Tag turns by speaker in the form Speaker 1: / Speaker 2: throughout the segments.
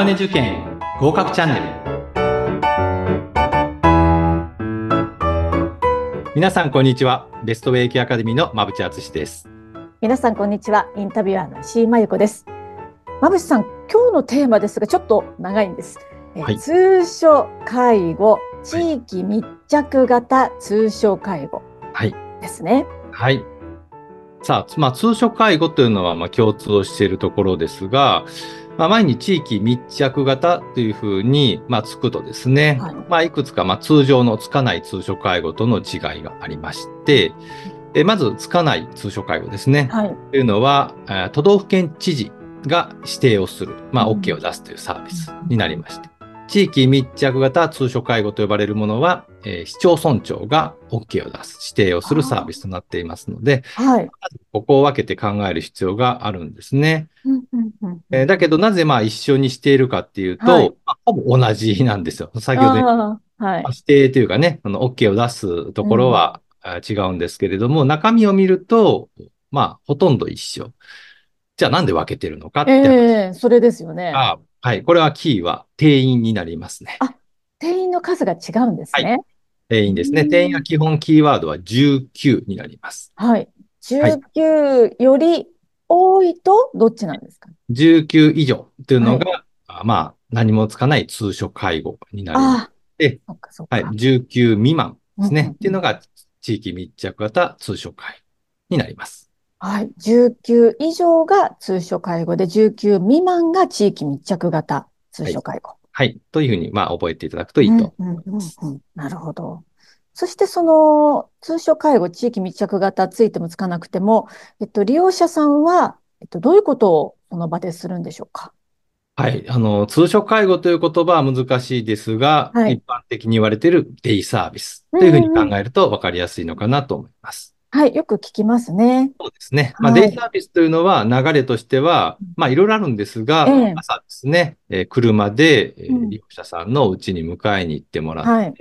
Speaker 1: マネ受験合格チャンネル。皆さんこんにちは。ベストウェイキアカデミーの馬淵敦です。
Speaker 2: 皆さんこんにちは。インタビュアーの石井真由子です。馬淵さん今日のテーマですがちょっと長いんです、はい、通所介護。地域密着型通所介護ですね。
Speaker 1: はい、はいさあ、まあ、通所介護というのは、まあ、共通をしているところですが、まあ、前に地域密着型というふうに、まあ、つくとですね、はい。まあ、いくつか、まあ、通常のつかない通所介護との違いがありまして、えまず、つかない通所介護ですね。はい、というのは、都道府県知事が指定をする、まあ、OK を出すというサービスになりまして、地域密着型通所介護と呼ばれるものは、えー、市町村長が OK を出す、指定をするサービスとなっていますので、はい、ここを分けて考える必要があるんですね。えー、だけど、なぜまあ一緒にしているかっていうと、はい、まあ、ほぼ同じなんですよ。先ほど、はい、指定というかね、あの OK を出すところは違うんですけれども、うん、中身を見ると、まあ、ほとんど一緒。じゃあなんで分けてるのかって。え
Speaker 2: ー、それですよね。
Speaker 1: あはい。これはキーは定員になりますね。
Speaker 2: あ、定員の数が違うんですね。はい、
Speaker 1: 定員ですね。定員は基本キーワードは19になります。
Speaker 2: はい。19より多いとどっちなんですか、
Speaker 1: ?19 以上というのが、はい、まあ、何もつかない通所介護になります。で、はい、19未満ですね。っていうのが地域密着型通所介護になります。
Speaker 2: はい。19以上が通所介護で、19未満が地域密着型通所介護。
Speaker 1: はい。はい、というふうに、まあ、覚えていただくといいと思います。
Speaker 2: なるほど。そしてその通所介護、地域密着型ついてもつかなくても、えっと、利用者さんは、えっと、どういうことをその場でするんでしょうか？
Speaker 1: はい。あの、通所介護という言葉は難しいですが、はい、一般的に言われているデイサービスというふうに考えると分かりやすいのかなと思います。
Speaker 2: はい、よく聞きますね。
Speaker 1: そうですね。まあ、デイサービスというのは流れとしては、まあ、いろいろあるんですが、えー、朝ですね、えー、車で、えー、利用者さんの家に迎えに行ってもらって、はい、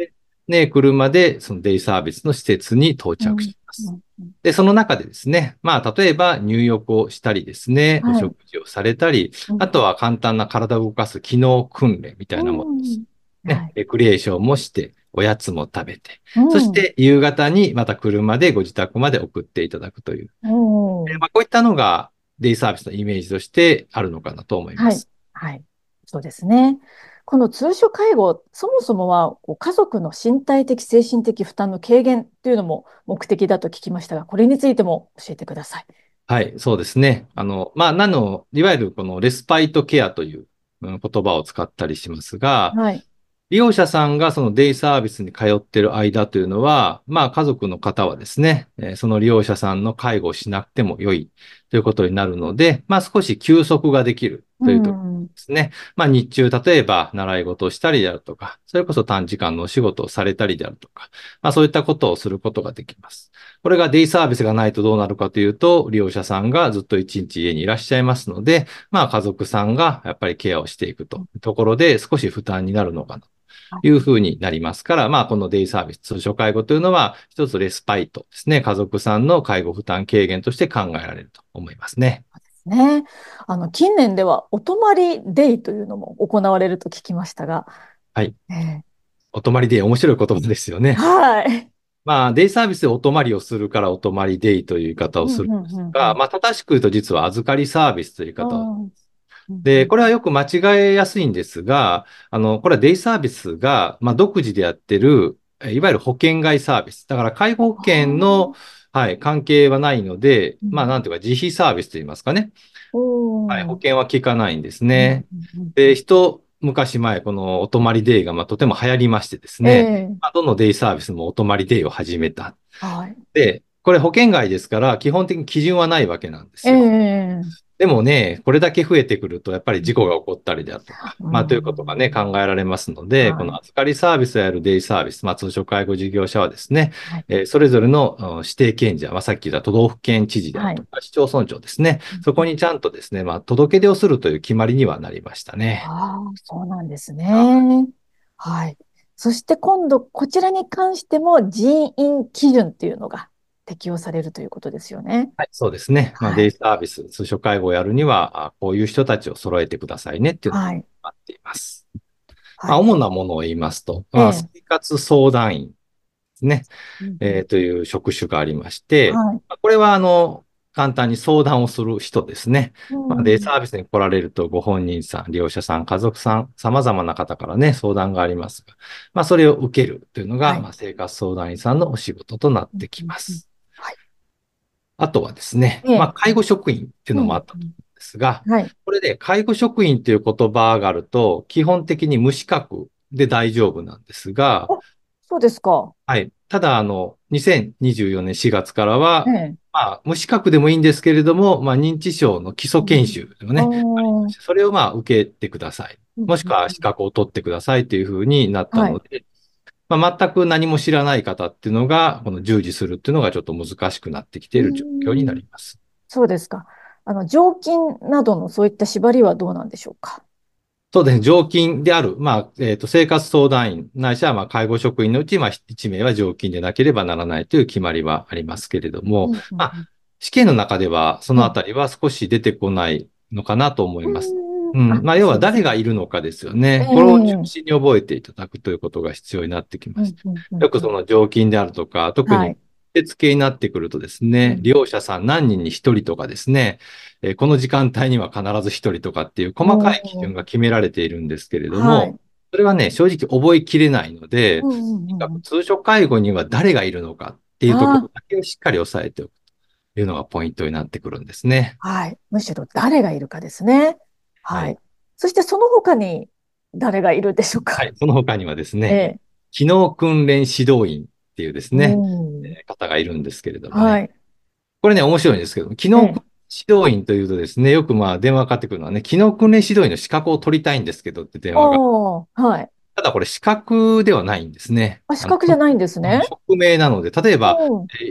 Speaker 1: ね、車でそのデイサービスの施設に到着します。で、その中でですね、まあ、例えば入浴をしたりですね、はい、お食事をされたり、あとは簡単な体を動かす機能訓練みたいなものです。ね、レクリエーションもして、おやつも食べて、うん、そして夕方にまた車でご自宅まで送っていただくという。えまあ、こういったのがデイサービスのイメージとしてあるのかなと思います。
Speaker 2: はい。はい、そうですね。この通所介護、そもそもは家族の身体的、精神的負担の軽減というのも目的だと聞きましたが、これについても教えてください。
Speaker 1: はい、そうですね。あの、まあ、なの、いわゆるこのレスパイトケアという言葉を使ったりしますが、はい、利用者さんがそのデイサービスに通っている間というのは、まあ家族の方はですね、その利用者さんの介護をしなくても良いということになるので、まあ少し休息ができるというところですね。まあ日中、例えば習い事をしたりであるとか、それこそ短時間のお仕事をされたりであるとか、まあそういったことをすることができます。これがデイサービスがないとどうなるかというと、利用者さんがずっと一日家にいらっしゃいますので、まあ家族さんがやっぱりケアをしていくというところで少し負担になるのかないうふうになりますから、まあ、このデイサービス、通所介護というのは、一つレスパイトですね。家族さんの介護負担軽減として考えられると思いますね。
Speaker 2: そうですね。あの、近年では、お泊まりデイというのも行われると聞きましたが。
Speaker 1: はい。えー、お泊まりデイ、面白い言葉ですよね。
Speaker 2: はい。
Speaker 1: まあ、デイサービスでお泊まりをするからお泊まりデイという言い方をするんですが、まあ、正しく言うと実は預かりサービスという言い方をで、これはよく間違えやすいんですが、あの、これはデイサービスが、まあ、独自でやってる、いわゆる保険外サービス。だから介護保険の、はい、関係はないので、まあ、なんていうか、自費サービスと言いますかね。はい、保険は効かないんですね。で、人、昔前、このお泊まりデイがまあとても流行りましてですね、えー、まあ、どのデイサービスもお泊まりデイを始めた。はい、で、これ保険外ですから、基本的に基準はないわけなんですよ。えーでもね、これだけ増えてくると、やっぱり事故が起こったりであるとか、まあ、ということがね、考えられますので、この預かりサービスをやるデイサービス、まあ、通所介護事業者はですね、えそれぞれの指定権者、まあ、さっき言った都道府県知事であるとか、市町村長ですね、そこにちゃんとですね、まあ、届け出をするという決まりにはなりましたね。
Speaker 2: ああ、そうなんですね。はい。そして今度、こちらに関しても人員基準っていうのが適用されるということですよね。
Speaker 1: はい、そうですね。まあ、デイサービス、通所介護をやるには、あこういう人たちを揃えてくださいねっていうのがあっています。はい、まあ、主なものを言いますと、まあ、生活相談員ですね、えー、という職種がありまして、はい、これはあの、簡単に相談をする人ですね。まあ、デイサービスに来られると、ご本人さん、利用者さん、家族さん、様々な方からね、相談がありますが、まあ、それを受けるというのが、はい、まあ、生活相談員さんのお仕事となってきます。はい、あとはですね、まあ、介護職員っていうのもあったと思うんですが、はい、これで介護職員という言葉があると、基本的に無資格で大丈夫なんですが、
Speaker 2: そうですか。
Speaker 1: はい。ただ、あの、2024年4月からは、ええ、まあ、無資格でもいいんですけれども、まあ、認知症の基礎研修がね、うん、それをまあ、受けてください。もしくは資格を取ってくださいというふうになったので、はいまあ、全く何も知らない方っていうのが、この従事するっていうのがちょっと難しくなってきている状況になります。
Speaker 2: そうですか。あの、常勤などのそういった縛りはどうなんでしょうか？
Speaker 1: そうですね、常勤である、まあ、えっ、ー、と、生活相談員、ないしは、まあ、介護職員のうち、まあ、1名は常勤でなければならないという決まりはありますけれども、うんうん、まあ、試験の中では、そのあたりは少し出てこないのかなと思います。うん、うん、まあ、要は誰がいるのかですよね。これを中心に覚えていただくということが必要になってきます。よくその常勤であるとか、特に受付になってくるとですね、利用者さん何人に1人とかですね、えー、この時間帯には必ず1人とかっていう細かい基準が決められているんですけれども、はい、それはね、正直覚えきれないので、通所介護には誰がいるのかっていうところだけをしっかり押さえておくというのがポイントになってくるんですね。
Speaker 2: はい。むしろ誰がいるかですね。はい。はい、そしてその他に誰がいるでしょうか？
Speaker 1: はい。その他にはですね、ええ、機能訓練指導員っていうですね、え方がいるんですけれどもね。はい。これね、面白いんですけど、機能指導員というとですね、よくまあ電話かかってくるのはね、機能訓練指導員の資格を取りたいんですけどって電話
Speaker 2: が。はい。
Speaker 1: ただこれ資格ではないんですね。
Speaker 2: あ、資格じゃないんですね？
Speaker 1: 職名なので、例えば、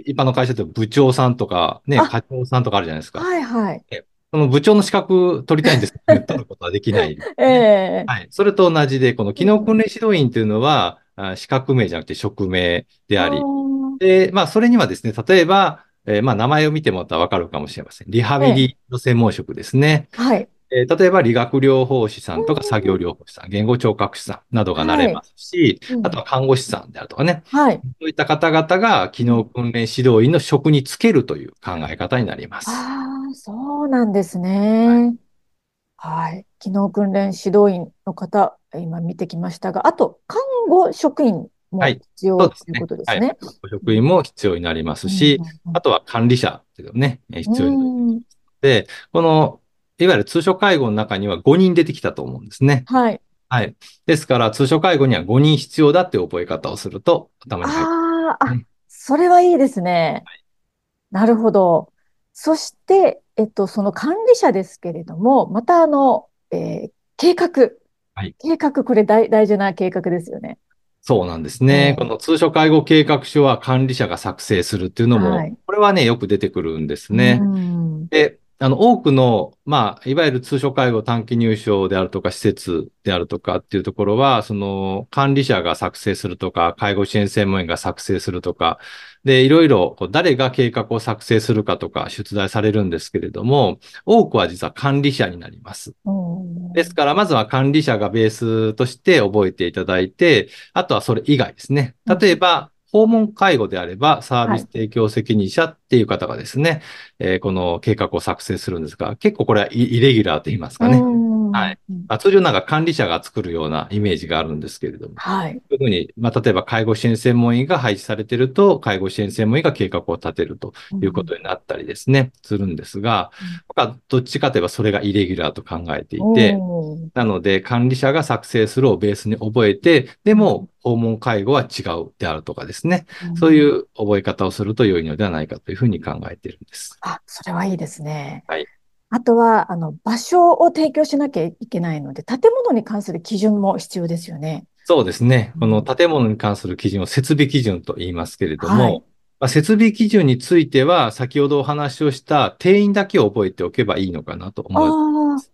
Speaker 1: 一般の会社で部長さんとか、ね、課長さんとかあるじゃないですか。
Speaker 2: はいはい。
Speaker 1: その部長の資格取りたいんですけど、取ることはできない、ね、
Speaker 2: ええー、
Speaker 1: はい。それと同じで、この機能訓練指導員というのは、資格名じゃなくて職名であり、で、まあ、それにはですね、例えば、えー、まあ、名前を見てもらったらわかるかもしれません。リハビリの専門職ですね。
Speaker 2: はい。
Speaker 1: えー、例えば、理学療法士さんとか作業療法士さん、言語聴覚士さんなどがなれますし、はいあとは看護師さんであるとかね。
Speaker 2: はい。
Speaker 1: そういった方々が機能訓練指導員の職に就けるという考え方になります。
Speaker 2: ああ、そうなんですね。はい。はい。機能訓練指導員の方、今見てきましたが、あと、看護職員も必要、はい、ということですね。はい、
Speaker 1: 職員も必要になりますし、うん、あとは管理者というのね、必要になります。で、この、いわゆる通所介護の中には5人出てきたと思うんですね。
Speaker 2: はい。
Speaker 1: はい。ですから、通所介護には5人必要だって覚え方をすると頭に入る。
Speaker 2: ああ、それはいいですね。はい、なるほど。そして、えっと、その管理者ですけれども、またあの、えー、計画。はい。計画、これ大大事な計画ですよね。
Speaker 1: そうなんですね。この通所介護計画書は管理者が作成するっていうのも、はい、これはね、よく出てくるんですね。で、あの、多くの、まあ、いわゆる通所介護短期入所であるとか、施設であるとかっていうところは、その、管理者が作成するとか、介護支援専門員が作成するとか、で、いろいろ、誰が計画を作成するかとか、出題されるんですけれども、多くは実は管理者になります。ですから、まずは管理者がベースとして覚えていただいて、あとはそれ以外ですね。例えば、訪問介護であれば、サービス提供責任者っていう方がですね、はい、えー、この計画を作成するんですが、結構これはイレギュラーと言いますかね。はい。まあ、通常なんか管理者が作るようなイメージがあるんですけれども、
Speaker 2: はい。
Speaker 1: そういうふうに、まあ、例えば介護支援専門員が配置されていると、介護支援専門員が計画を立てるということになったりですね、うん、するんですが、僕はどっちかといえばそれがイレギュラーと考えていて、なので管理者が作成するをベースに覚えて、でも訪問介護は違うであるとかですね、うん、そういう覚え方をすると良いのではないかというふうに考えているんです。
Speaker 2: あ、それはいいですね。
Speaker 1: はい。
Speaker 2: あとは、あの、場所を提供しなきゃいけないので、建物に関する基準も必要ですよね。
Speaker 1: そうですね。この建物に関する基準を設備基準と言いますけれども、はい、まあ、設備基準については、先ほどお話をした定員だけを覚えておけばいいのかなと思います。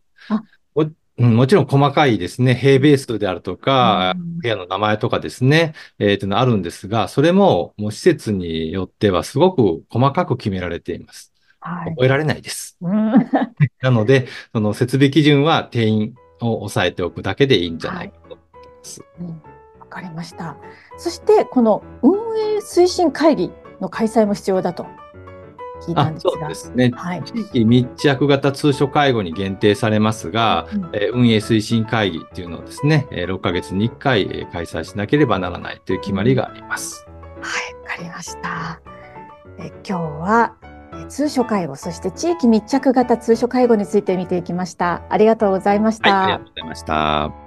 Speaker 1: うん、もちろん細かいですね、平米数であるとか、うん、部屋の名前とかですね、えー、というのあるんですが、それももう施設によってはすごく細かく決められています。はい、覚えられないです。うん、なので、その設備基準は定員を抑えておくだけでいいんじゃないかと思います。
Speaker 2: はい、うんわかりました。そして、この運営推進会議の開催も必要だと聞いたんですが。
Speaker 1: そうですね、はい、地域密着型通所介護に限定されますが、うん、え運営推進会議っていうのをですね、6ヶ月に1回開催しなければならないという決まりがあります。
Speaker 2: はい、わかりました。え今日は通所介護、そして地域密着型通所介護について見ていきました。ありがとうございました。
Speaker 1: はい、ありがとうございました。